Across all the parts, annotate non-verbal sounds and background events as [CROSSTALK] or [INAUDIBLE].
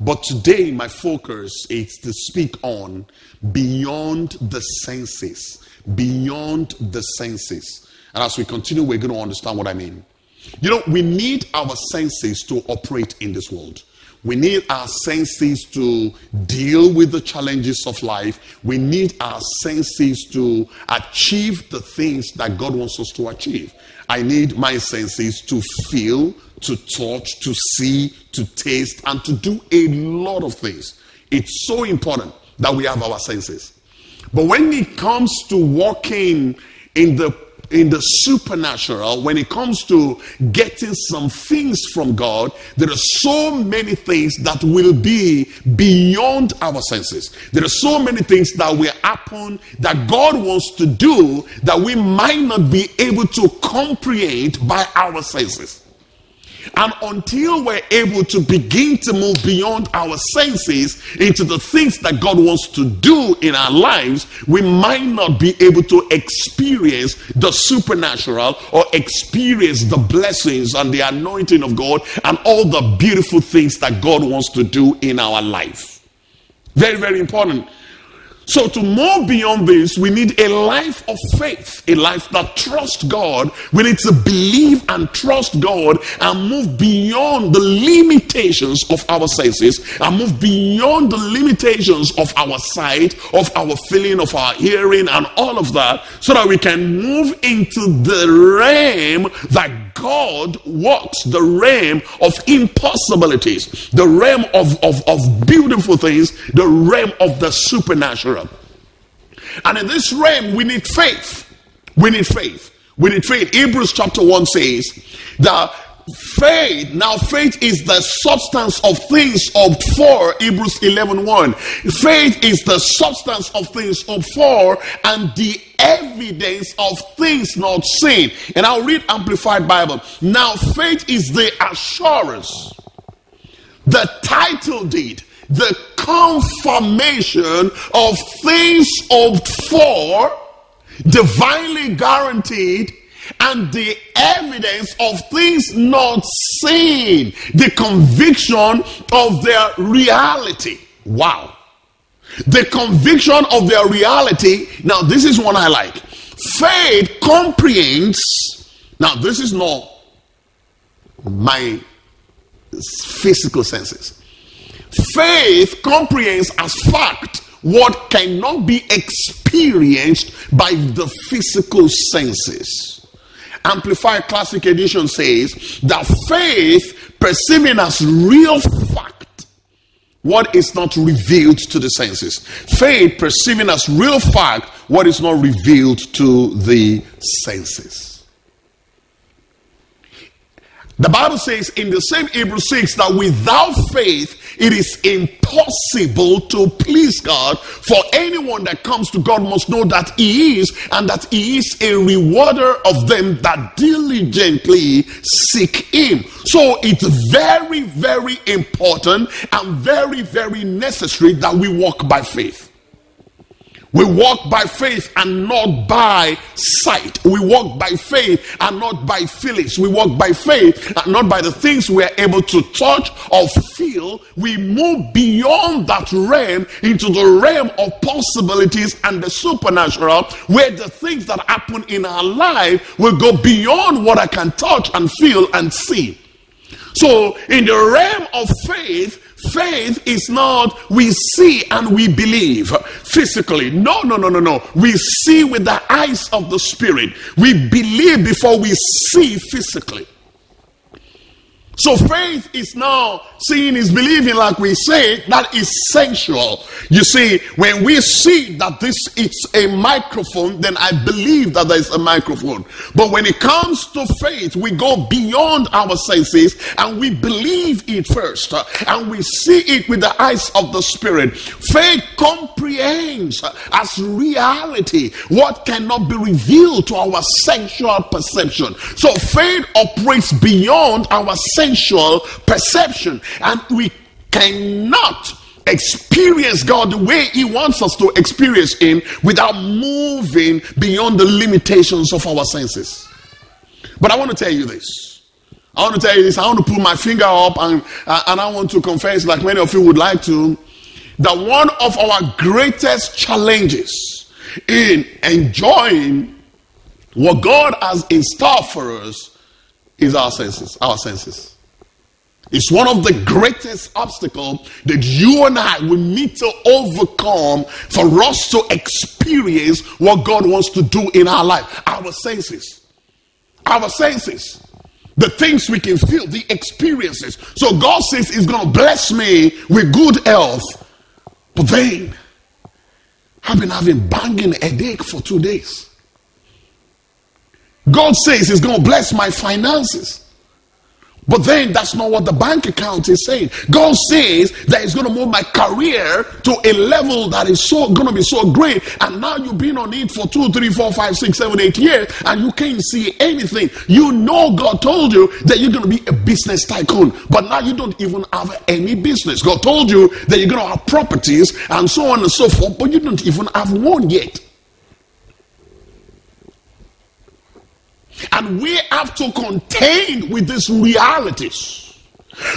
But today, my focus is to speak on beyond the senses. Beyond the senses. And as we continue, we're going to understand what I mean. You know, we need our senses to operate in this world. We need our senses to deal with the challenges of life. We need our senses to achieve the things that God wants us to achieve. I need my senses to feel, to touch, to see, to taste, and to do a lot of things. It's so important that we have our senses. But when it comes to walking in the in the supernatural, when it comes to getting some things from God, there are so many things that will be beyond our senses. There are so many things that will happen that God wants to do that we might not be able to comprehend by our senses. And until we're able to begin to move beyond our senses into the things that God wants to do in our lives, we might not be able to experience the supernatural or experience the blessings and the anointing of God and all the beautiful things that God wants to do in our life. Very, very important. So, to move beyond this, we need a life of faith, a life that trusts God. We need to believe and trust God and move beyond the limitations of our senses and move beyond the limitations of our sight, of our feeling, of our hearing, and all of that, so that we can move into the realm that God walks, the realm of impossibilities, the realm of, of, of beautiful things, the realm of the supernatural. And in this realm, we need faith. We need faith. We need faith. Hebrews chapter 1 says that faith now faith is the substance of things hoped for hebrews 11 1 faith is the substance of things hoped for and the evidence of things not seen and i'll read amplified bible now faith is the assurance the title deed the confirmation of things hoped for, divinely guaranteed, and the evidence of things not seen, the conviction of their reality. Wow. The conviction of their reality. Now, this is one I like. Faith comprehends. Now, this is not my physical senses. Faith comprehends as fact what cannot be experienced by the physical senses. Amplified Classic Edition says that faith perceiving as real fact what is not revealed to the senses. Faith perceiving as real fact what is not revealed to the senses. The Bible says in the same Hebrew 6 that without faith it is impossible to please God. For anyone that comes to God must know that He is and that He is a rewarder of them that diligently seek Him. So it's very, very important and very, very necessary that we walk by faith. We walk by faith and not by sight. We walk by faith and not by feelings. We walk by faith and not by the things we are able to touch or feel. We move beyond that realm into the realm of possibilities and the supernatural, where the things that happen in our life will go beyond what I can touch and feel and see. So, in the realm of faith, Faith is not we see and we believe physically. No, no, no, no, no. We see with the eyes of the Spirit. We believe before we see physically. So faith is now seeing is believing, like we say, that is sensual. You see, when we see that this is a microphone, then I believe that there is a microphone. But when it comes to faith, we go beyond our senses and we believe it first, uh, and we see it with the eyes of the spirit. Faith comprehends as reality what cannot be revealed to our sensual perception. So faith operates beyond our sensual perception and we cannot experience God the way He wants us to experience Him without moving beyond the limitations of our senses. But I want to tell you this I want to tell you this. I want to put my finger up and, uh, and I want to confess, like many of you would like to, that one of our greatest challenges in enjoying what God has in store for us is our senses, our senses. It's one of the greatest obstacles that you and I will need to overcome for us to experience what God wants to do in our life. Our senses. Our senses. The things we can feel, the experiences. So God says He's going to bless me with good health. But then, I've been having banging headache for two days. God says He's going to bless my finances. But then that's not what the bank account is saying. God says that He's going to move my career to a level that is so going to be so great. And now you've been on it for two, three, four, five, six, seven, eight years, and you can't see anything. You know God told you that you're going to be a business tycoon, but now you don't even have any business. God told you that you're going to have properties and so on and so forth, but you don't even have one yet. And we have to contain with these realities.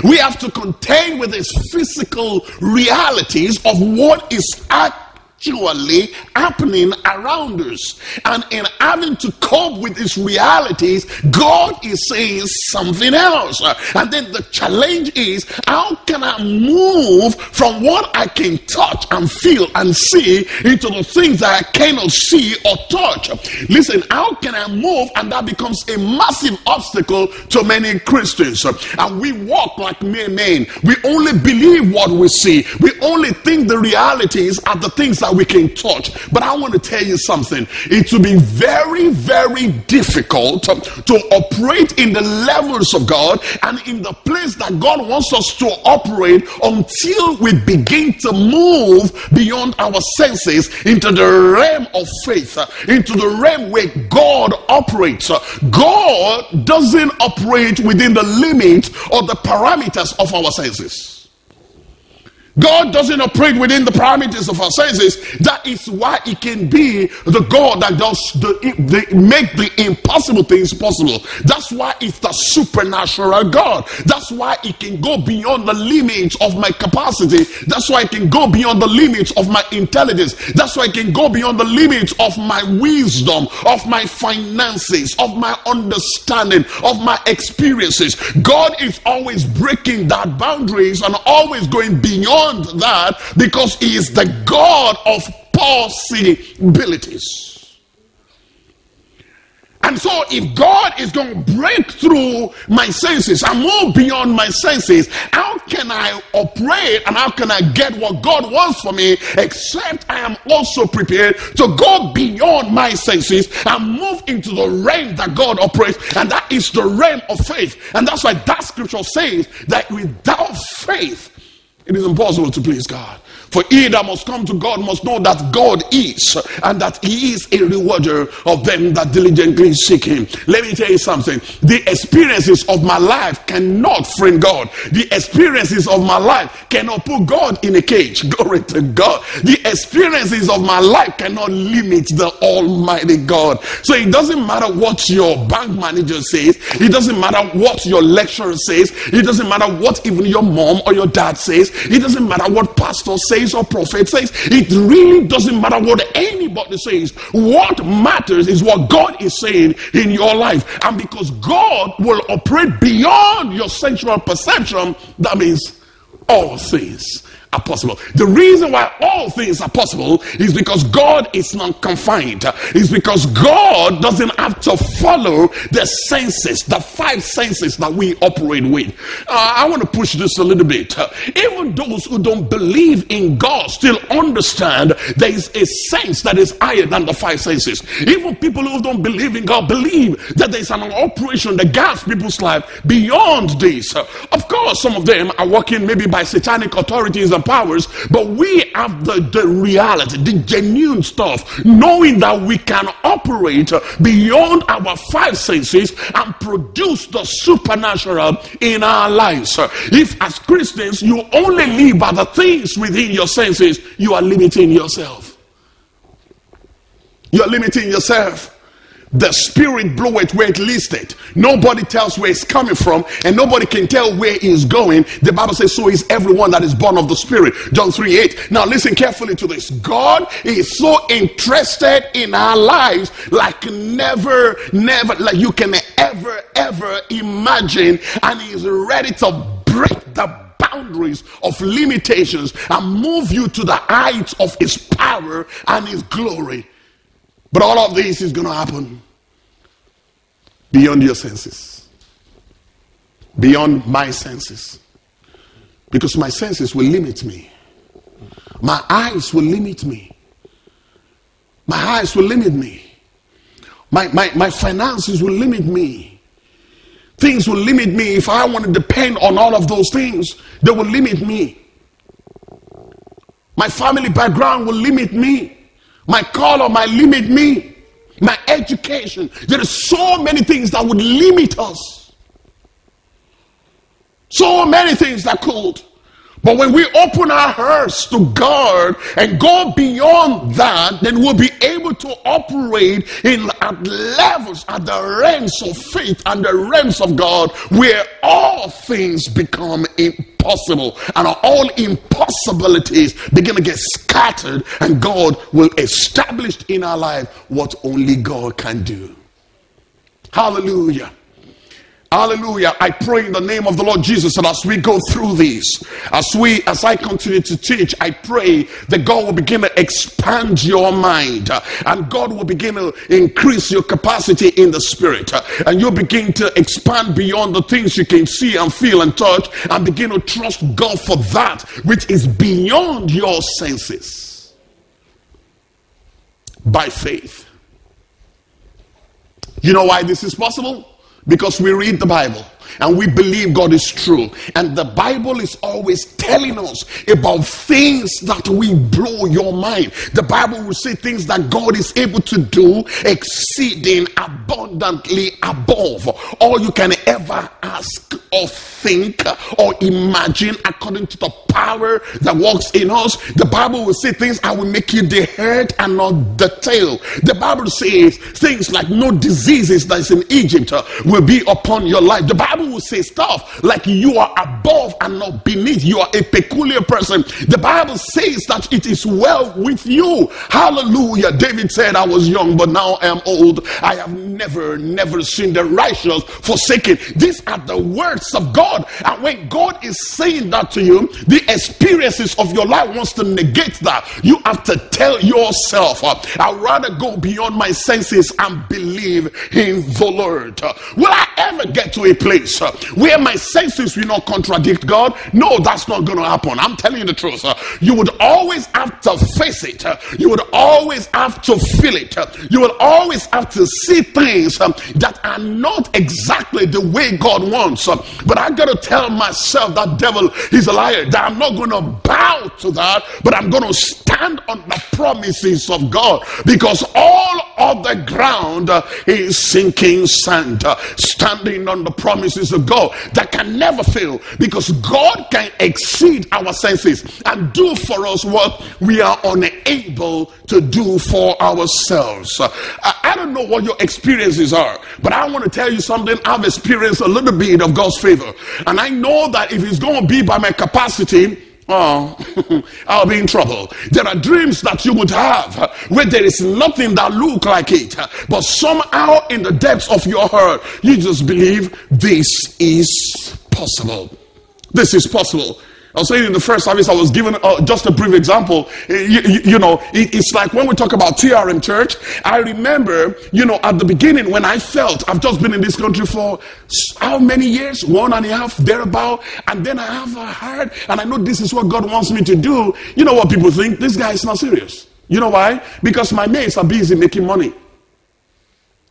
We have to contain with these physical realities of what is at actually happening around us. And in having to cope with these realities, God is saying something else. And then the challenge is how can I move from what I can touch and feel and see into the things that I cannot see or touch? Listen, how can I move? And that becomes a massive obstacle to many Christians. And we walk like mere men. We only believe what we see. We only think the realities are the things that we can touch. But I want to tell you something. It will be very, very difficult to operate in the levels of God and in the place that God wants us to operate until we begin to move beyond our senses into the realm of faith, into the realm where God operates. God doesn't operate within the limits or the parameters of our senses. God doesn't operate within the parameters of our senses. That is why He can be the God that does the, the, make the impossible things possible. That's why it's the supernatural God. That's why He can go beyond the limits of my capacity. That's why He can go beyond the limits of my intelligence. That's why He can go beyond the limits of my wisdom, of my finances, of my understanding, of my experiences. God is always breaking that boundaries and always going beyond beyond that because he is the God of possibilities. And so, if God is going to break through my senses and move beyond my senses, how can I operate and how can I get what God wants for me except I am also prepared to go beyond my senses and move into the realm that God operates, and that is the realm of faith. And that's why that scripture says that without faith, it is impossible to please God. For he that must come to God must know that God is, and that he is a rewarder of them that diligently seek him. Let me tell you something. The experiences of my life cannot frame God. The experiences of my life cannot put God in a cage. [LAUGHS] Glory to God. The experiences of my life cannot limit the Almighty God. So it doesn't matter what your bank manager says, it doesn't matter what your lecturer says, it doesn't matter what even your mom or your dad says, it doesn't matter what pastor says says or prophet says. It really doesn't matter what anybody says. What matters is what God is saying in your life. And because God will operate beyond your sensual perception, that means all things are possible. The reason why all things are possible is because God is not confined. Is because God doesn't have to follow the senses, the five senses that we operate with. Uh, I want to push this a little bit. Even those who don't believe in God still understand there is a sense that is higher than the five senses. Even people who don't believe in God believe that there is an operation that guides people's life beyond this. Of course, some of them are working maybe by satanic authorities and powers, but we have the, the reality, the genuine stuff, knowing that we can operate beyond our five senses and produce the supernatural in our lives. If, as Christians, you only live by the things within your senses, you are limiting yourself. You're limiting yourself. The spirit bloweth where it listed. Nobody tells where it's coming from, and nobody can tell where it's going. The Bible says, So is everyone that is born of the spirit. John 3 8. Now listen carefully to this. God is so interested in our lives like never, never, like you can ever, ever imagine, and He's ready to break the boundaries of limitations and move you to the heights of his power and his glory. But all of this is going to happen beyond your senses, beyond my senses. Because my senses will limit me, my eyes will limit me, my eyes will limit me, my, my, my finances will limit me. Things will limit me. If I want to depend on all of those things, they will limit me. My family background will limit me. My color might limit me. My education. There are so many things that would limit us. So many things that could. But when we open our hearts to God and go beyond that, then we'll be able to operate in at levels, at the realms of faith and the realms of God, where all things become impossible and all impossibilities begin to get scattered, and God will establish in our life what only God can do. Hallelujah. Hallelujah. I pray in the name of the Lord Jesus that as we go through this, as we, as I continue to teach, I pray that God will begin to expand your mind uh, and God will begin to increase your capacity in the spirit uh, and you'll begin to expand beyond the things you can see and feel and touch and begin to trust God for that which is beyond your senses by faith. You know why this is possible? Because we read the Bible and we believe God is true. And the Bible is always telling us about things that will blow your mind. The Bible will say things that God is able to do exceeding abundantly above all you can ever ask or think or imagine according to the power that works in us. The Bible will say things I will make you the head and not the tail. The Bible says things like no diseases that is in Egypt uh, will be upon your life. The Bible will say stuff like you are above and not beneath. You are a peculiar person. The Bible says that it is well with you. Hallelujah. David said, I was young, but now I am old. I have never, never seen the righteous forsaken. These are the words of God. And when God is saying that to you, the experiences of your life wants to negate that. You have to tell yourself, I'd rather go beyond my senses and believe in the Lord. Will I ever get to a place where my senses will not contradict God, no, that's not going to happen. I'm telling you the truth. You would always have to face it. You would always have to feel it. You will always have to see things that are not exactly the way God wants. But I to tell myself that devil is a liar. That I'm not going to bow to that, but I'm going to stand on the promises of God because all of the ground uh, is sinking sand. standing on the promises of God that can never fail because God can exceed our senses and do for us what we are unable to do for ourselves. I, I don't know what your experiences are, but I want to tell you something. I've experienced a little bit of God's favor, and I know that if it's going to be by my capacity, Oh, [LAUGHS] I'll be in trouble. There are dreams that you would have where there is nothing that look like it, but somehow in the depths of your heart, you just believe this is possible. This is possible. I was saying in the first service, I was given uh, just a brief example. You, you, you know, it, it's like when we talk about TRM Church, I remember, you know, at the beginning when I felt I've just been in this country for how many years? One and a half, thereabout. And then I have a heart, and I know this is what God wants me to do. You know what people think? This guy is not serious. You know why? Because my mates are busy making money.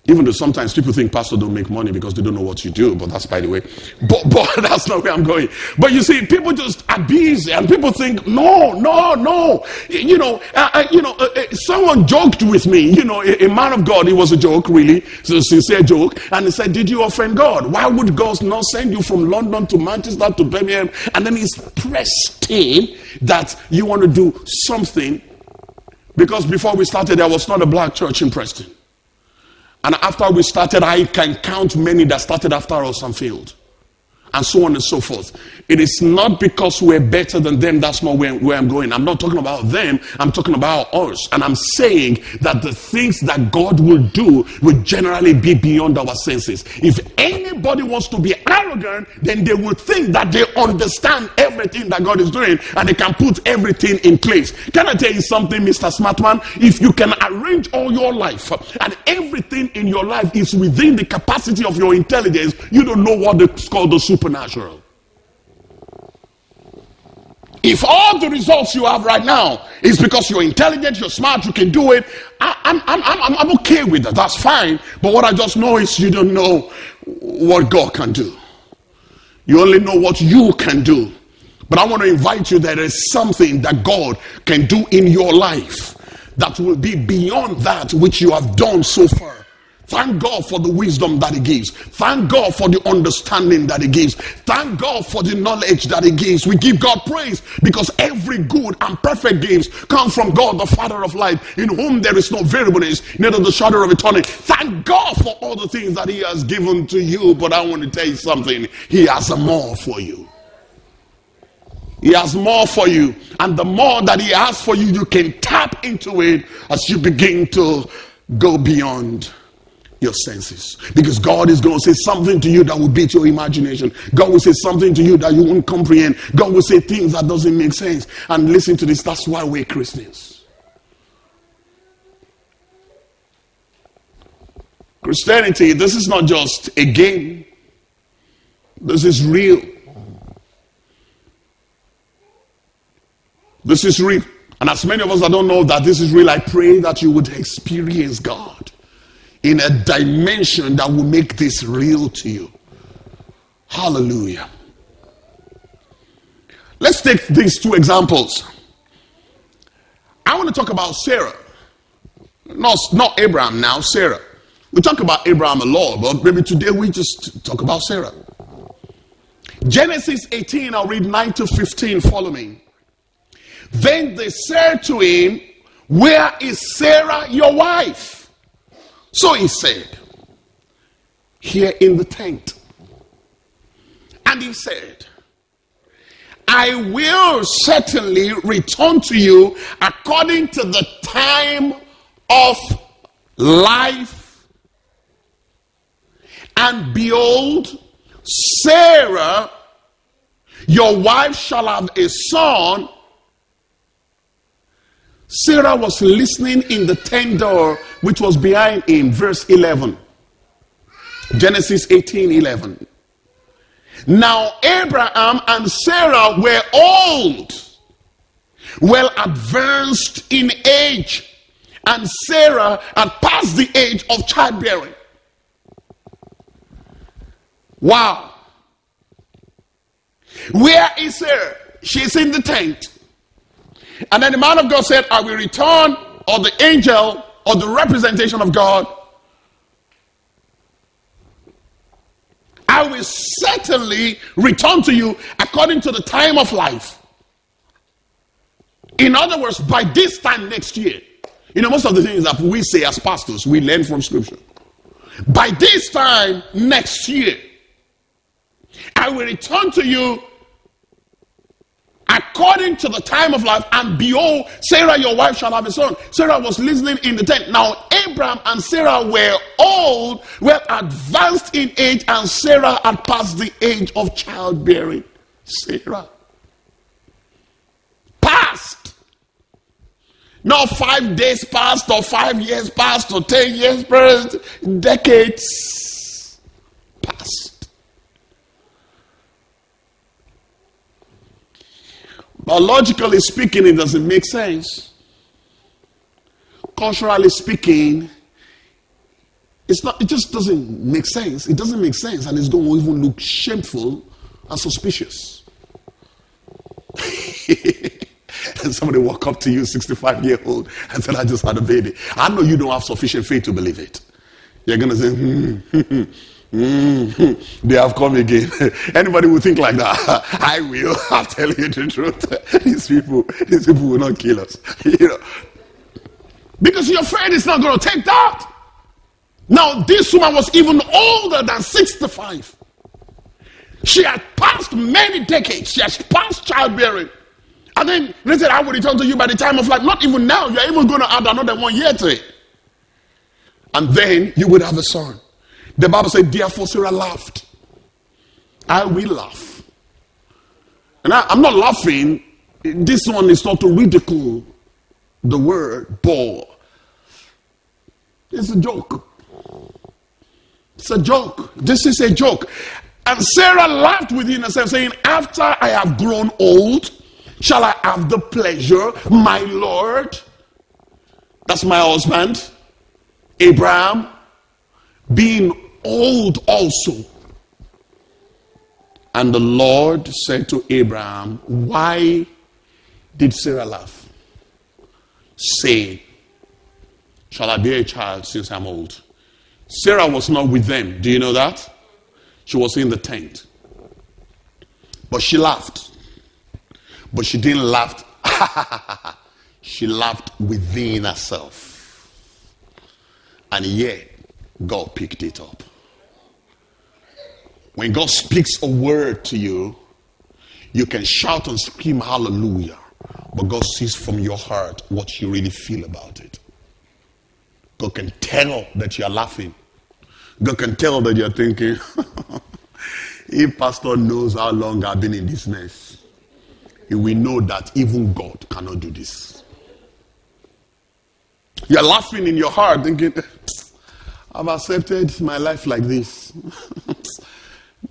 Even though sometimes people think pastor don't make money because they don't know what you do, but that's by the way. But, [LAUGHS] but that's not where I'm going. But you see, people just are busy and people think, no, no, no. You know, uh, uh, you know, uh, uh, someone joked with me, you know, a, a, man of God, it was a joke really, it's a sincere joke. And he said, did you offend God? Why would God not send you from London to Manchester to Birmingham? And then he's pressed in that you want to do something because before we started, there was not a black church in Preston. And after we started, I can count many that started after us and failed and so on and so forth. It is not because we're better than them, that's not where, where, I'm going. I'm not talking about them, I'm talking about us. And I'm saying that the things that God will do will generally be beyond our senses. If anybody wants to be arrogant, then they will think that they understand everything that God is doing and they can put everything in place. Can I tell you something, Mr. Smartman? If you can arrange all your life and everything in your life is within the capacity of your intelligence, you don't know what it's called the super supernatural. If all the results you have right now is because you're intelligent, you're smart, you can do it, I, am I'm, I'm, I'm okay with that. That's fine. But what I just know is you don't know what God can do. You only know what you can do. But I want to invite you there is something that God can do in your life that will be beyond that which you have done so far. Thank God for the wisdom that He gives. Thank God for the understanding that He gives. Thank God for the knowledge that He gives. We give God praise because every good and perfect gift comes from God, the Father of light, in whom there is no variableness, neither the shadow of eternity. Thank God for all the things that He has given to you. But I want to tell you something He has more for you. He has more for you. And the more that He has for you, you can tap into it as you begin to go beyond your senses. Because God is going to say something to you that will beat your imagination. God will say something to you that you won't comprehend. God will say things that doesn't make sense. And listen to this, that's why we're Christians. Christianity, this is not just a game. This is real. This is real. And as many of us that don't know that this is real, I pray that you would experience God in a dimension that will make this real to you. Hallelujah. Let's take these two examples. I want to talk about Sarah. Not, not Abraham now, Sarah. We talk about Abraham a lot, but maybe today we just talk about Sarah. Genesis 18, I'll read 9 to 15. Follow me. Then they said to him, Where is Sarah, your wife? So he said, Here in the tent. And he said, I will certainly return to you according to the time of life. And behold, Sarah, your wife, shall have a son Sarah was listening in the tent door which was behind him, verse 11. Genesis 18 11. Now, Abraham and Sarah were old, well advanced in age, and Sarah had passed the age of childbearing. Wow. Where is Sarah? She's in the tent. And then the man of God said, I will return, or the angel, or the representation of God. I will certainly return to you according to the time of life. In other words, by this time next year, you know, most of the things that we say as pastors, we learn from scripture. By this time next year, I will return to you according to the time of life, and behold, Sarah, your wife, shall have a son. Sarah was listening in the tent. Now, Abraham and Sarah were old, well advanced in age, and Sarah had passed the age of childbearing. Sarah. Passed. Not five days passed, or five years passed, or ten years passed, decades passed. Biologically speaking, it doesn't make sense. Culturally speaking, it's not, it just doesn't make sense. It doesn't make sense, and it's going to even look shameful and suspicious. [LAUGHS] and somebody walk up to you, 65 year old, and said, I just had a baby. I know you don't have sufficient faith to believe it. You're going to say, hmm, [LAUGHS] they have come again. [LAUGHS] Anybody would think like that. [LAUGHS] I will. I'll tell you the truth. these people, these people will not kill us. You know, because your friend is not going to take that. Now, this woman was even older than 65. She had passed many decades. She has passed childbearing. And then they said, I will return to you by the time of life. Not even now. You're even going to add another one year to it. And then you would have a son. The Bible said, Therefore, Sarah laughed. I will laugh. And I, am not laughing. This one is not to ridicule the word bore. It's a joke. It's a joke. This is a joke. And Sarah laughed within herself, saying, After I have grown old, shall I have the pleasure, my Lord? That's my husband, Abraham, being old also. And the Lord said to Abraham, Why did Sarah laugh? Say, Shall I bear a child since I'm old? Sarah was not with them. Do you know that? She was in the tent. But she laughed. But she didn't laugh. [LAUGHS] she laughed within herself. And yet, God picked it up. When God speaks a word to you, you can shout and scream hallelujah. But God sees from your heart what you really feel about it. God can tell that you're laughing. God can tell that you're thinking, [LAUGHS] if pastor knows how long I've been in this mess, he will know that even God cannot do this. You're laughing in your heart, thinking, I've accepted my life like this. [LAUGHS]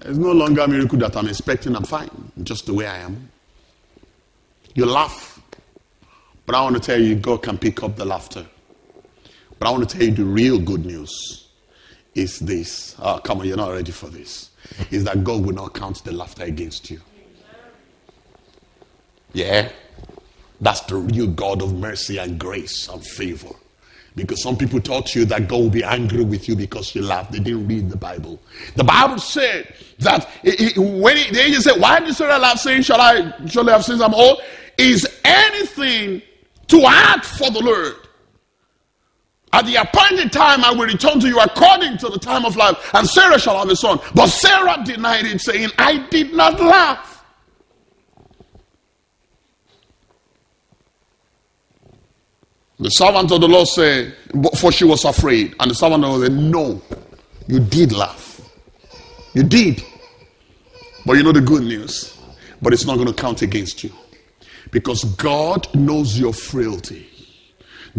It's no longer a miracle that I'm expecting. I'm fine, just the way I am. You laugh. But I want to tell you, God can pick up the laughter. But I want to tell you the real good news is this. Oh, come on, you're not ready for this. Is that God will not count the laughter against you. Yeah? That's the real God of mercy and grace and favor. Because some people taught you that God will be angry with you because you laugh. They didn't read the Bible. The Bible said that it, it, when it, the angel said, Why did Sarah laugh, saying, Shall I surely have sins I'm old? Is anything to act for the Lord? At the appointed time, I will return to you according to the time of life, and Sarah shall have a son. But Sarah denied it, saying, I did not laugh. The servant of the Lord said, for she was afraid. And the servant of the Lord said, No, you did laugh. You did. But you know the good news. But it's not going to count against you. Because God knows your frailty.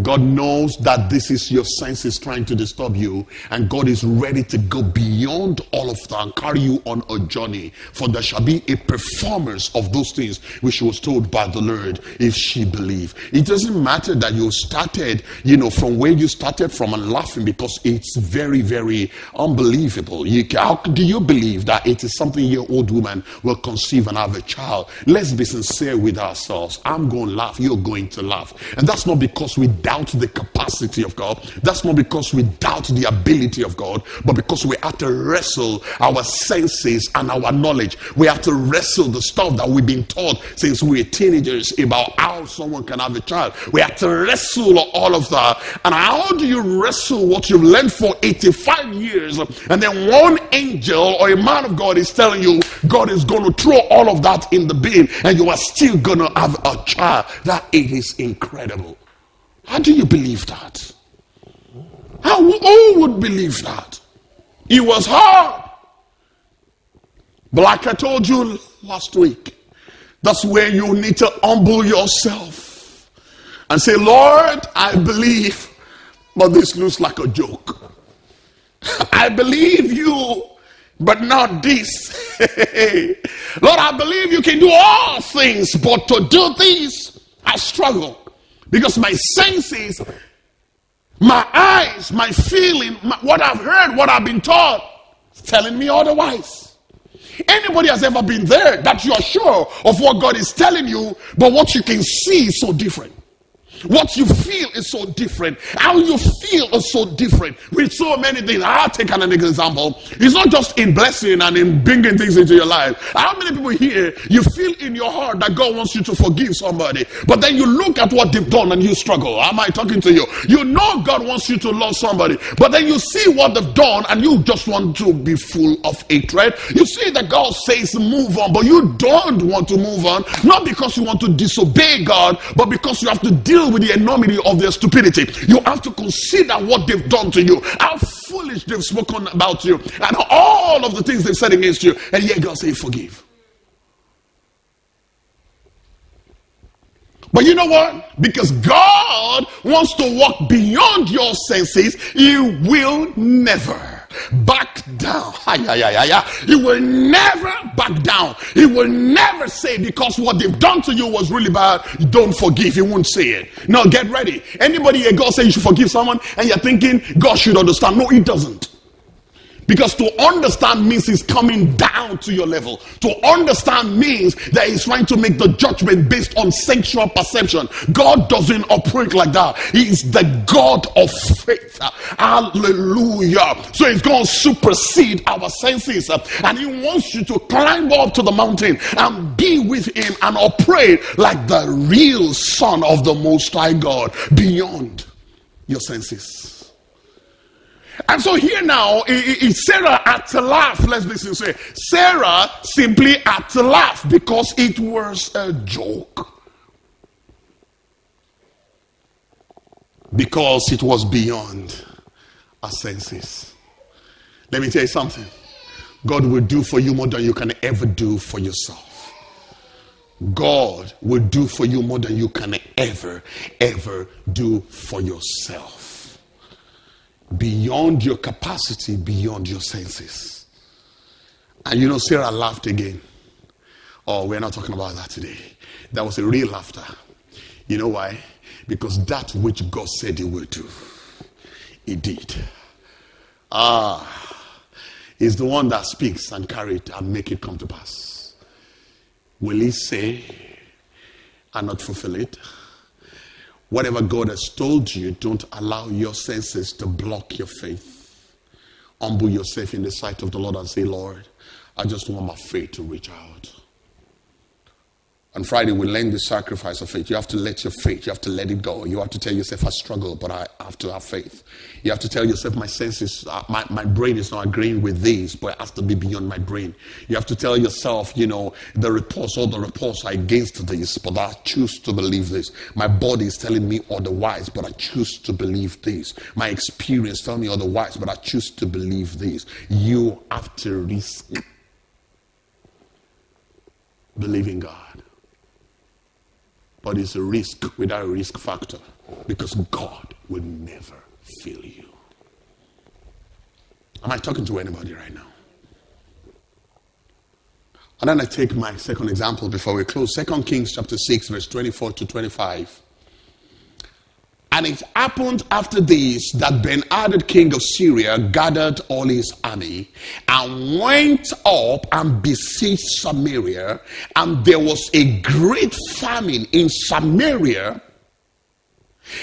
God knows that this is your senses trying to disturb you, and God is ready to go beyond all of that and carry you on a journey. For there shall be a performance of those things which was told by the Lord if she believe. It doesn't matter that you started, you know, from where you started from and laughing because it's very, very unbelievable. You, how do you believe that it is something your old woman will conceive and have a child? Let's be sincere with ourselves. I'm going to laugh, you're going to laugh. And that's not because we doubt the capacity of God. That's not because we doubt the ability of God, but because we have to wrestle our senses and our knowledge. We have to wrestle the stuff that we've been taught since we were teenagers about how someone can have a child. We have to wrestle all of that. And how do you wrestle what you've learned for 85 years? And then one angel or a man of God is telling you God is going to throw all of that in the bin and you are still going to have a child. That it is incredible. How do you believe that? How who would believe that? It was hard. But like I told you last week, that's where you need to humble yourself and say, Lord, I believe, but this looks like a joke. [LAUGHS] I believe you, but not this. [LAUGHS] Lord, I believe you can do all things, but to do this, I struggle. Because my senses, my eyes, my feeling, my, what I've heard, what I've been taught, is telling me otherwise. Anybody has ever been there that you are sure of what God is telling you, but what you can see is so different. What you feel is so different. How you feel is so different with so many things. I'll take an example. It's not just in blessing and in bringing things into your life. How many people here you feel in your heart that God wants you to forgive somebody, but then you look at what they've done and you struggle? Am I talking to you? You know God wants you to love somebody, but then you see what they've done and you just want to be full of hatred. You see that God says move on, but you don't want to move on, not because you want to disobey God, but because you have to deal with the enormity of their stupidity. You have to consider what they've done to you, how foolish they've spoken about you, and all of the things they've said against you. And yet God say, forgive. But you know what? Because God wants to walk beyond your senses, He will never back down. He will never back down. He will never say because what they've done to you was really bad, don't forgive. He won't say it. Now get ready. Anybody here, God say you should forgive someone and you're thinking God should understand. No, he doesn't. Because to understand means he's coming down to your level. To understand means that he's trying to make the judgment based on sensual perception. God doesn't operate like that. He is the God of faith. Hallelujah. So he's going to supersede our senses. And he wants you to climb up to the mountain and be with him and operate like the real son of the Most High God beyond your senses. And so here now, is Sarah to laugh. Let's listen. Say, Sarah simply to laugh because it was a joke. Because it was beyond our senses. Let me tell you something. God will do for you more than you can ever do for yourself. God will do for you more than you can ever, ever do for yourself beyond your capacity, beyond your senses. And you know, Sarah laughed again. Oh, we're not talking about that today. That was a real laughter. You know why? Because that which God said he will do, he did. Ah, he's the one that speaks and carry it and make it come to pass. Will he say and not fulfill it? Whatever God has told you, don't allow your senses to block your faith. Humble yourself in the sight of the Lord and say, Lord, I just want my faith to reach out. On Friday, we learn the sacrifice of faith. You have to let your faith, you have to let it go. You have to tell yourself, I struggle, but I have to have faith. You have to tell yourself, my senses, uh, my, my brain is not agreeing with this, but it has to be beyond my brain. You have to tell yourself, you know, the reports, all the reports are against this, but I choose to believe this. My body is telling me otherwise, but I choose to believe this. My experience tells me otherwise, but I choose to believe this. You have to risk believing God. But it's a risk without a risk factor because God will never fail you. Am I talking to anybody right now? And then I take my second example before we close. Second Kings chapter 6, verse 24 to 25. And it happened after this that Ben Hadad, king of Syria, gathered all his army and went up and besieged Samaria. And there was a great famine in Samaria.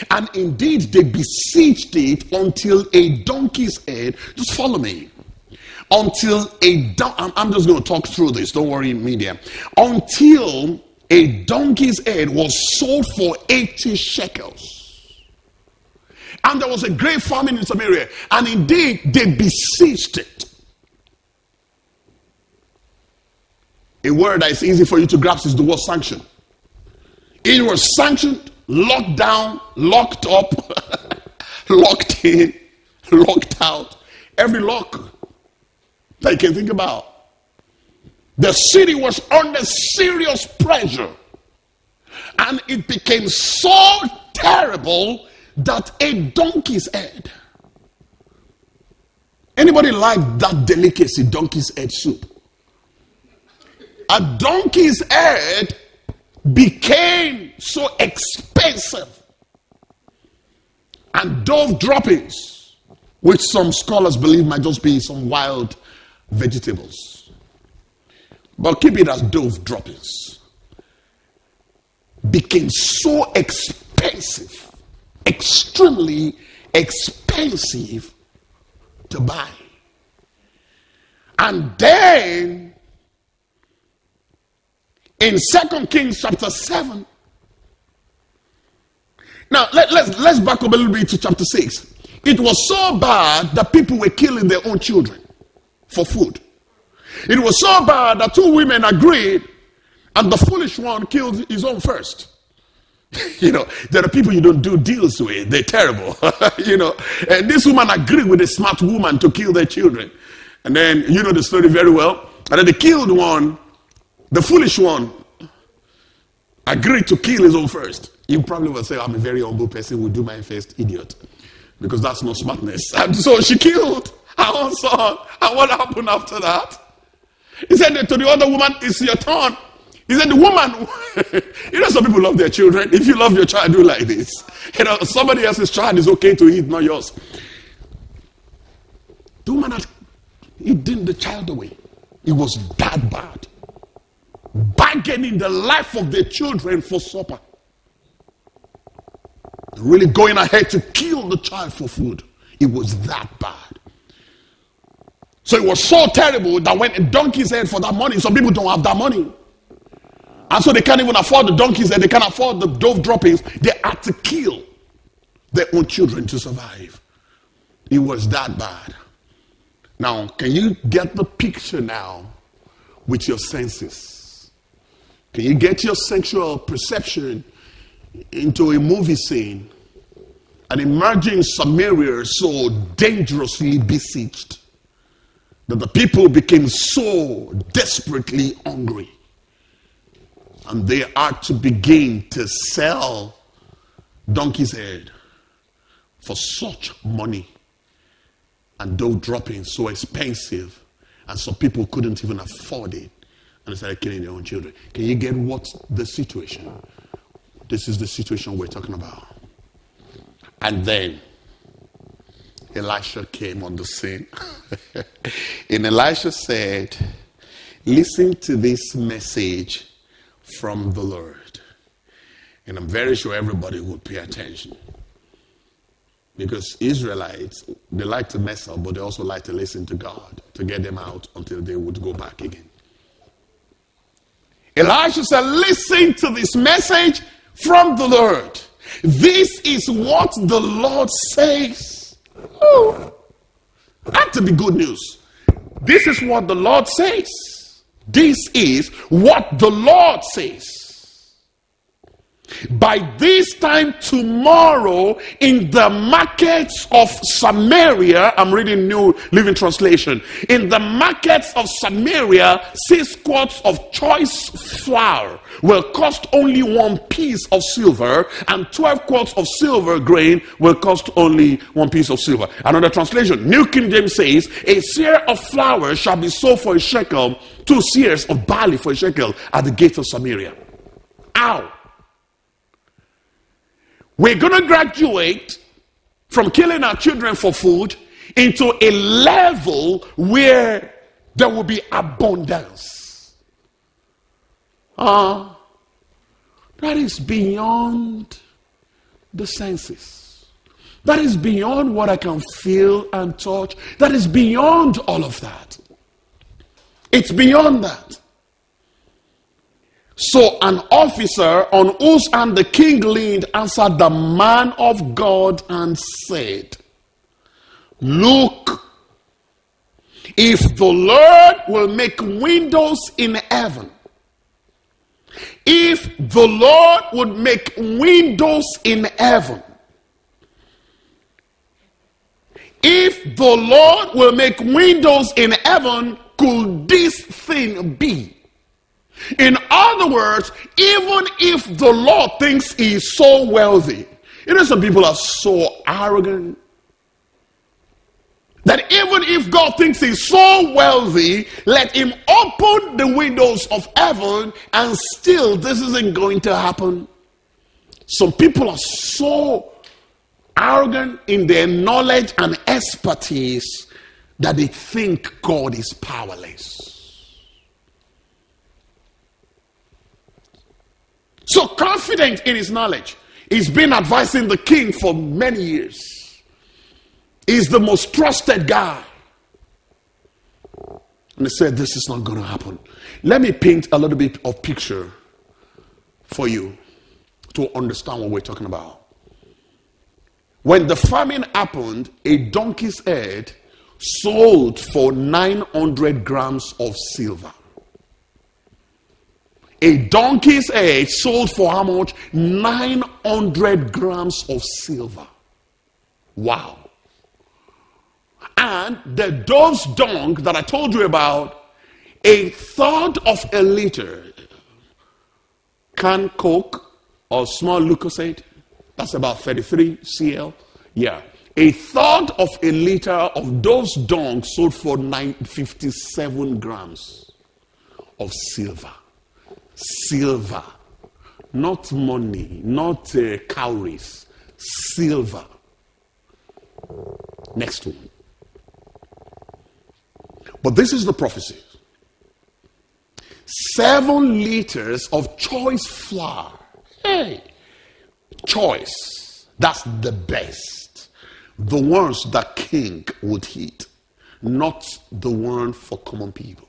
And indeed, they besieged it until a donkey's head. Just follow me. Until a don- I'm just going to talk through this. Don't worry, media. Until a donkey's head was sold for 80 shekels. And there was a great famine in Samaria. And indeed, they besieged it. A word that is easy for you to grasp is the word sanction. It was sanctioned, locked down, locked up, [LAUGHS] locked in, locked out. Every lock that you can think about. The city was under serious pressure. And it became so terrible that a donkey's head. Anybody like that delicacy, donkey's head soup? A donkey's head became so expensive. And dove droppings, which some scholars believe might just be some wild vegetables. But keep it as dove droppings. Became so expensive extremely expensive to buy. And then in Second Kings chapter 7, now let, let's let's back up a little bit to chapter 6. It was so bad that people were killing their own children for food. It was so bad that two women agreed, and the foolish one killed his own first. [LAUGHS] you know, there are people you don't do deals with. They're terrible. [LAUGHS] you know, and this woman agreed with a smart woman to kill their children. And then, you know the story very well. And then they killed one, the foolish one agreed to kill his own first. You probably will say, I'm a very humble person, will do my first idiot. Because that's no smartness. [LAUGHS] And so she killed her own son. And what happened after that? He said to the other woman, It's your turn. He said, The woman, [LAUGHS] you know, some people love their children. If you love your child, do like this. You know, somebody else's child is okay to eat, not yours. The woman had eaten the child away. It was that bad. Bargaining the life of their children for supper. Really going ahead to kill the child for food. It was that bad. So it was so terrible that when a donkey said for that money, some people don't have that money. And so they can't even afford the donkeys and they can't afford the dove droppings. They had to kill their own children to survive. It was that bad. Now, can you get the picture now with your senses? Can you get your sensual perception into a movie scene? And imagine Samaria so dangerously besieged that the people became so desperately hungry and they are to begin to sell donkey's head for such money and dough dropping so expensive and some people couldn't even afford it. And they started killing their own children. Can you get what's the situation? This is the situation we're talking about. And then elisha came on the scene. [LAUGHS] And elisha said listen to this message from the Lord. And I'm very sure everybody would pay attention. Because Israelites, they like to mess up, but they also like to listen to God to get them out until they would go back again. Elisha said, Listen to this message from the Lord. This is what the Lord says. Oh, that to be good news. This is what the Lord says. This is what the Lord says. By this time tomorrow, in the markets of Samaria, I'm reading New Living Translation. In the markets of Samaria, six quarts of choice flour will cost only one piece of silver, and 12 quarts of silver grain will cost only one piece of silver. Another translation, New King James says, A seah of flour shall be sold for a shekel, two seahs of barley for a shekel at the gates of Samaria. Ow! We're going to graduate from killing our children for food into a level where there will be abundance. Uh, that is beyond the senses. That is beyond what I can feel and touch. That is beyond all of that. It's beyond that. So an officer on whose hand the king leaned answered the man of God and said, Look, if the Lord will make windows in heaven, if the Lord would make windows in heaven, if the Lord will make windows in heaven, could this thing be? In other words, even if the Lord thinks he's so wealthy, you know, some people are so arrogant that even if God thinks he's so wealthy, let him open the windows of heaven and still this isn't going to happen. Some people are so arrogant in their knowledge and expertise that they think God is powerless. So confident in his knowledge. He's been advising the king for many years. He's the most trusted guy. And he said, This is not going to happen. Let me paint a little bit of picture for you to understand what we're talking about. When the famine happened, a donkey's head sold for 900 grams of silver. A donkey's head sold for how much? 900 grams of silver. Wow. And the dove's dung that I told you about, a third of a liter can Coke or small Lucozade, that's about 33 cl. Yeah. A third of a liter of dove's dung sold for 57 grams of silver silver, not money, not uh, cowries, silver. Next one. But this is the prophecy. Seven liters of choice flour. Hey, choice. That's the best. The ones that king would eat, not the one for common people.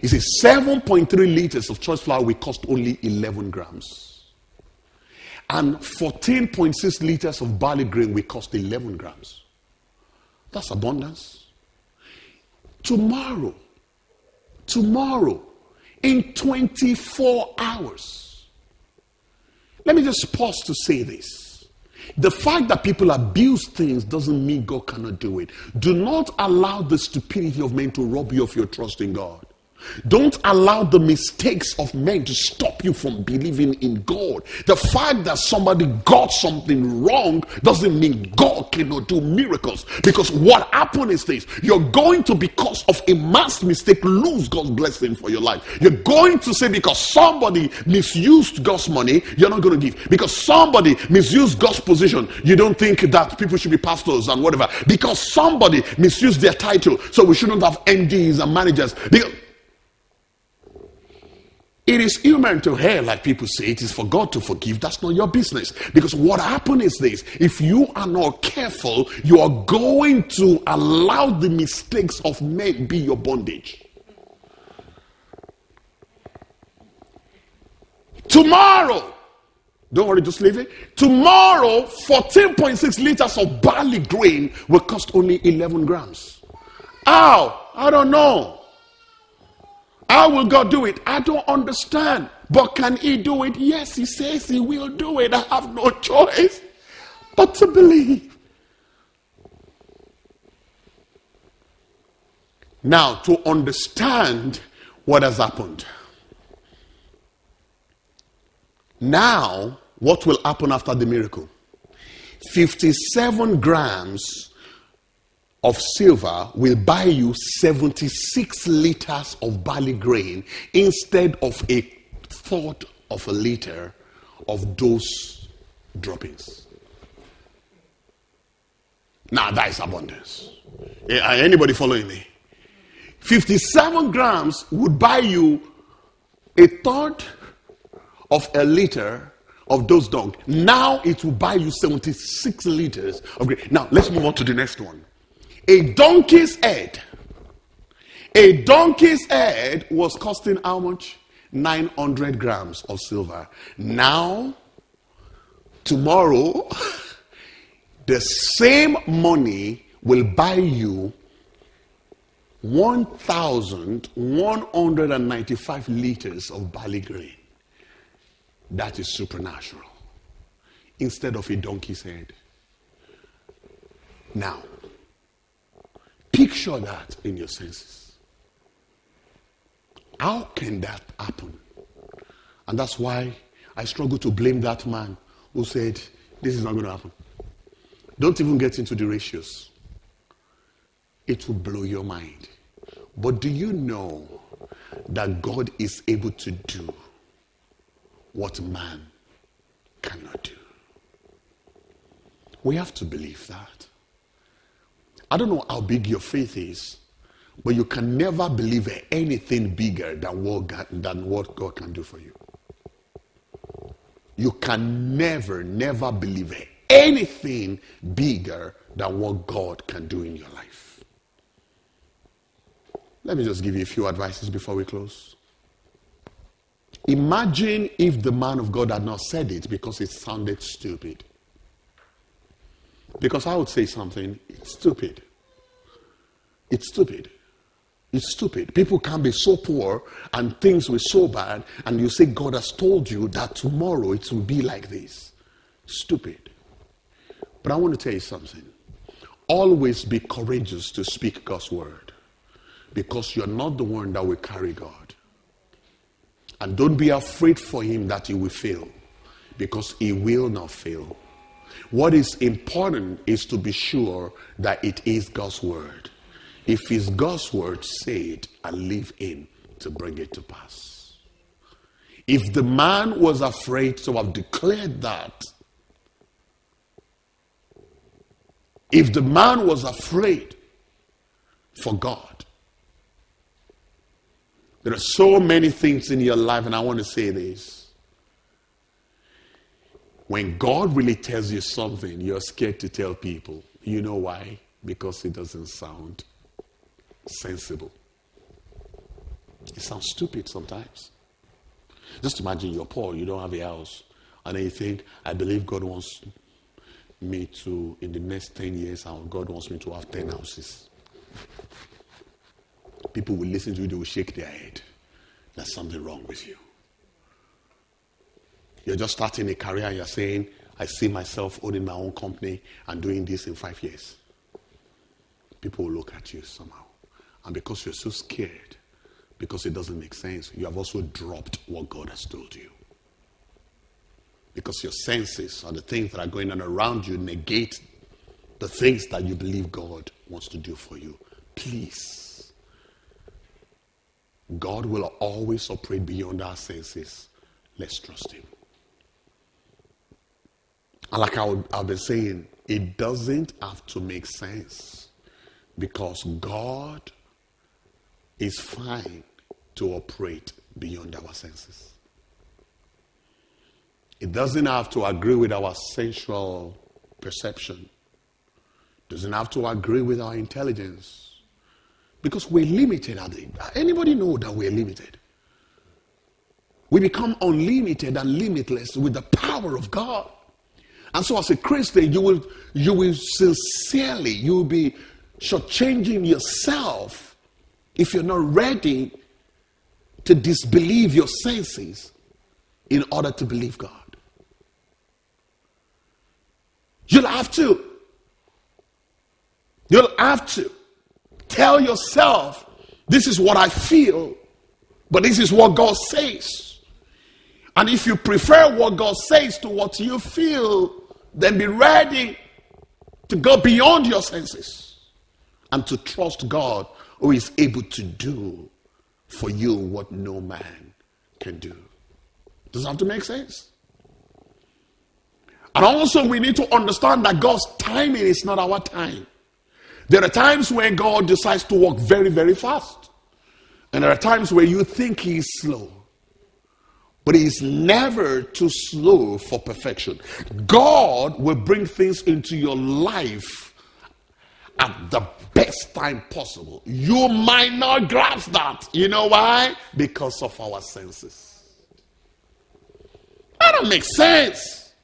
He says 7.3 liters of choice flour will cost only 11 grams. And 14.6 liters of barley grain will cost 11 grams. That's abundance. Tomorrow, tomorrow, in 24 hours. Let me just pause to say this. The fact that people abuse things doesn't mean God cannot do it. Do not allow the stupidity of men to rob you of your trust in God. Don't allow the mistakes of men to stop you from believing in God. The fact that somebody got something wrong doesn't mean God cannot do miracles. Because what happened is this you're going to, because of a mass mistake, lose God's blessing for your life. You're going to say, because somebody misused God's money, you're not going to give. Because somebody misused God's position, you don't think that people should be pastors and whatever. Because somebody misused their title, so we shouldn't have MDs and managers. Because it is human to hell, like people say. It is for God to forgive. That's not your business. Because what happens is this if you are not careful, you are going to allow the mistakes of men be your bondage. Tomorrow, don't worry, just leave it. Tomorrow, 14.6 liters of barley grain will cost only 11 grams. How? I don't know. How will God do it? I don't understand. But can He do it? Yes, He says He will do it. I have no choice but to believe. Now, to understand what has happened. Now, what will happen after the miracle? 57 grams of silver will buy you 76 liters of barley grain instead of a third of a liter of those droppings. Now that is abundance. Eh, anybody following me? 57 grams would buy you a third of a liter of those dung. Now it will buy you 76 liters of grain. Now let's move on to the next one. A donkey's head. A donkey's head was costing how much? 900 grams of silver. Now, tomorrow, [LAUGHS] the same money will buy you 1,195 liters of barley grain. That is supernatural. Instead of a donkey's head. Now, Picture that in your senses. How can that happen? And that's why I struggle to blame that man who said, This is not going to happen. Don't even get into the ratios. It will blow your mind. But do you know that God is able to do what man cannot do? We have to believe that. I don't know how big your faith is, but you can never believe anything bigger than what God, than what God can do for you. you can never, never believe anything bigger than what God can do in your life. Let me just give you a few advices before we close. Imagine if the man of God had not said it because it sounded stupid. Because I would say something, it's stupid. It's stupid. It's stupid. People can be so poor and things were so bad, and you say God has told you that tomorrow it will be like this. Stupid. But I want to tell you something. Always be courageous to speak God's word because you're not the one that will carry God. And don't be afraid for Him that He will fail because He will not fail. What is important is to be sure that it is God's word. If it's God's word, say it and leave Him to bring it to pass. If the man was afraid to have declared that, if the man was afraid for God, there are so many things in your life, and I want to say this. When God really tells you something, you're scared to tell people. You know why? Because it doesn't sound sensible. It sounds stupid sometimes. Just imagine you're poor, you don't have a house, and then you think, I believe God wants me to, in the next 10 years, God wants me to have 10 houses. People will listen to you, they will shake their head. There's something wrong with you. You're just starting a career and you're saying, I see myself owning my own company and doing this in five years. People will look at you somehow. And because you're so scared, because it doesn't make sense, you have also dropped what God has told you. Because your senses or the things that are going on around you negate the things that you believe God wants to do for you. Please. God will always operate beyond our senses. Let's trust Him. Like I have been saying, it doesn't have to make sense because God is fine to operate beyond our senses. It doesn't have to agree with our sensual perception. Doesn't have to agree with our intelligence. Because we're limited. Anybody know that we're limited? We become unlimited and limitless with the power of God. And so as a Christian, you will, you will sincerely, you will be shortchanging yourself if you're not ready to disbelieve your senses in order to believe God. You'll have to. You'll have to tell yourself, this is what I feel, but this is what God says. And if you prefer what God says to what you feel, then be ready to go beyond your senses and to trust God who is able to do for you what no man can do. Does that have to make sense? And also, we need to understand that God's timing is not our time. There are times when God decides to work very, very fast. And there are times where you think He's slow. But He's never too slow for perfection. God will bring things into your life at the best time possible. You might not grasp that. You know why? Because of our senses. That don't make sense.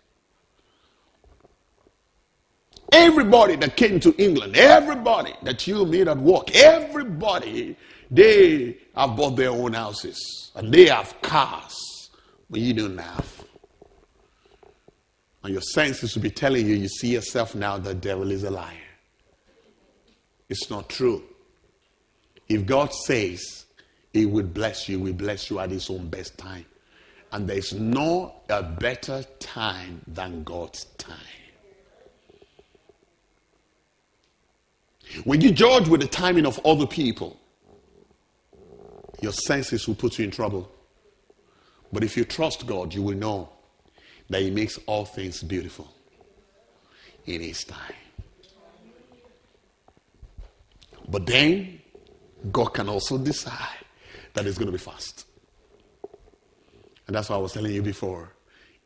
Everybody that came to England, everybody that you meet at work, everybody, they have bought their own houses and they have cars, but you don't have. And your senses will be telling you, you see yourself now, the devil is a liar. It's not true. If God says He will bless you, will bless you at His own best time. And there's no a better time than God's time. When you judge with the timing of other people, your senses will put you in trouble. But if you trust God, you will know that He makes all things beautiful in His time. But then God can also decide that it's going to be fast. And that's what I was telling you before.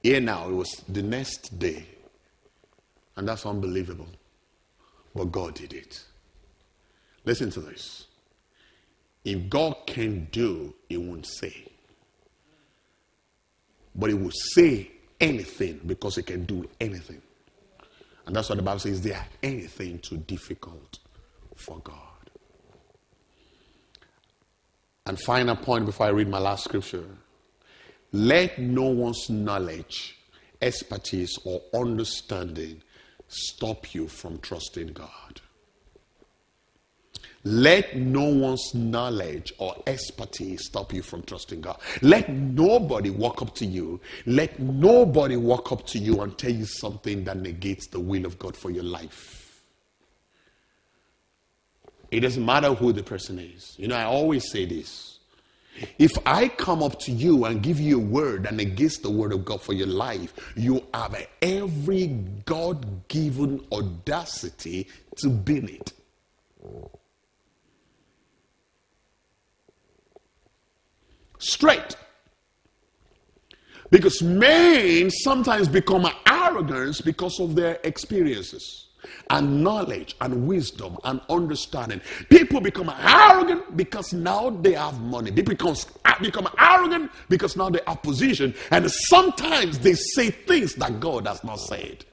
Here now, it was the next day. And that's unbelievable. But God did it. Listen to this. If God can do, He won't say. But He will say anything because He can do anything. And that's what the Bible says there anything too difficult for God. And final point before I read my last scripture. Let no one's knowledge, expertise, or understanding stop you from trusting God. Let no one's knowledge or expertise stop you from trusting God. Let nobody walk up to you. Let nobody walk up to you and tell you something that negates the will of God for your life. It doesn't matter who the person is. You know, I always say this. If I come up to you and give you a word that negates the word of God for your life, you have every God given audacity to bin it. Straight. Because men sometimes become arrogant because of their experiences and knowledge and wisdom and understanding. People become arrogant because now they have money. They become, uh, become arrogant because now they have position. And sometimes they say things that God has not said.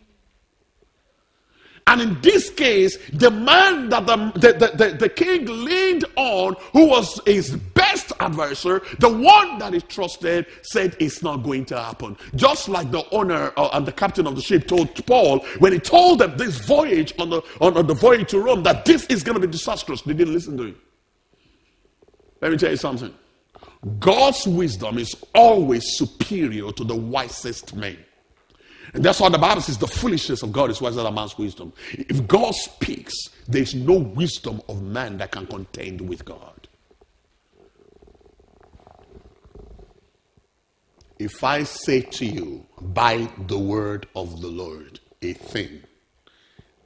And in this case, the man that the, the, the, the, king leaned on, who was his best advisor, the one that is trusted, said it's not going to happen. Just like the owner uh, and the captain of the ship told Paul when he told them this voyage on the, on, on the voyage to Rome that this is going to be disastrous. They didn't listen to him. Let me tell you something. God's wisdom is always superior to the wisest men. And that's why the Bible says the foolishness of God is wiser than man's wisdom. If God speaks, there's no wisdom of man that can contend with God. If I say to you, by the word of the Lord, a thing,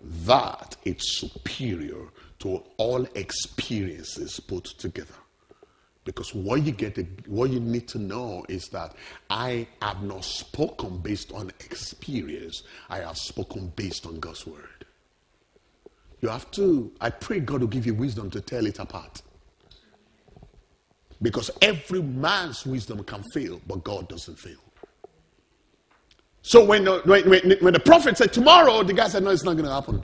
that it's superior to all experiences put together. Because what you get, what you need to know is that I have not spoken based on experience. I have spoken based on God's word. You have to, I pray God will give you wisdom to tell it apart. Because every man's wisdom can fail, but God doesn't fail. So when the, when, when, the prophet said tomorrow, the guy said, no, it's not going to happen.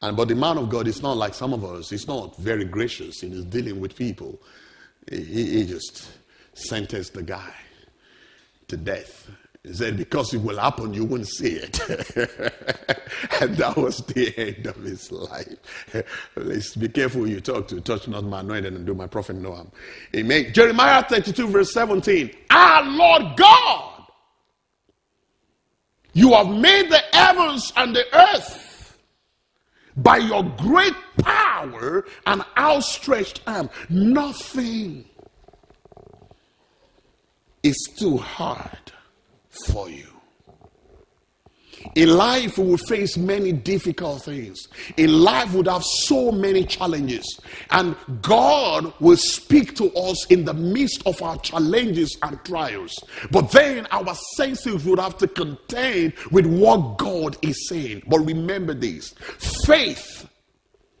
And but the man of God is not like some of us. He's not very gracious in his dealing with people. He, he just sentenced the guy to death. He said, because it will happen, you won't see it. [LAUGHS] and that was the end of his life. [LAUGHS] Let's be careful you talk to. Touch not my anointed and do my prophet no harm. Amen. Jeremiah 32, verse 17. Our Lord God, you have made the heavens and the earth by your great power and outstretched arm. Nothing is too hard for you. In life, we will face many difficult things. In life, we would have so many challenges. And God will speak to us in the midst of our challenges and trials. But then our senses would have to contend with what God is saying. But remember this faith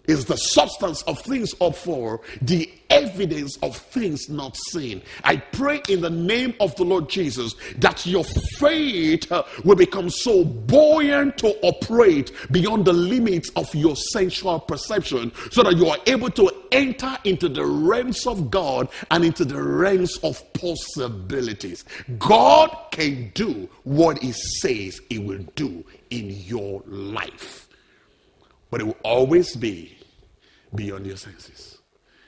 is the substance of things hoped for, the evidence of things not seen. I pray in the name of the Lord Jesus that your faith will become so buoyant to operate beyond the limits of your sensual perception so that you are able to enter into the realms of God and into the realms of possibilities. God can do what He says He will do in your life but it will always be beyond your senses.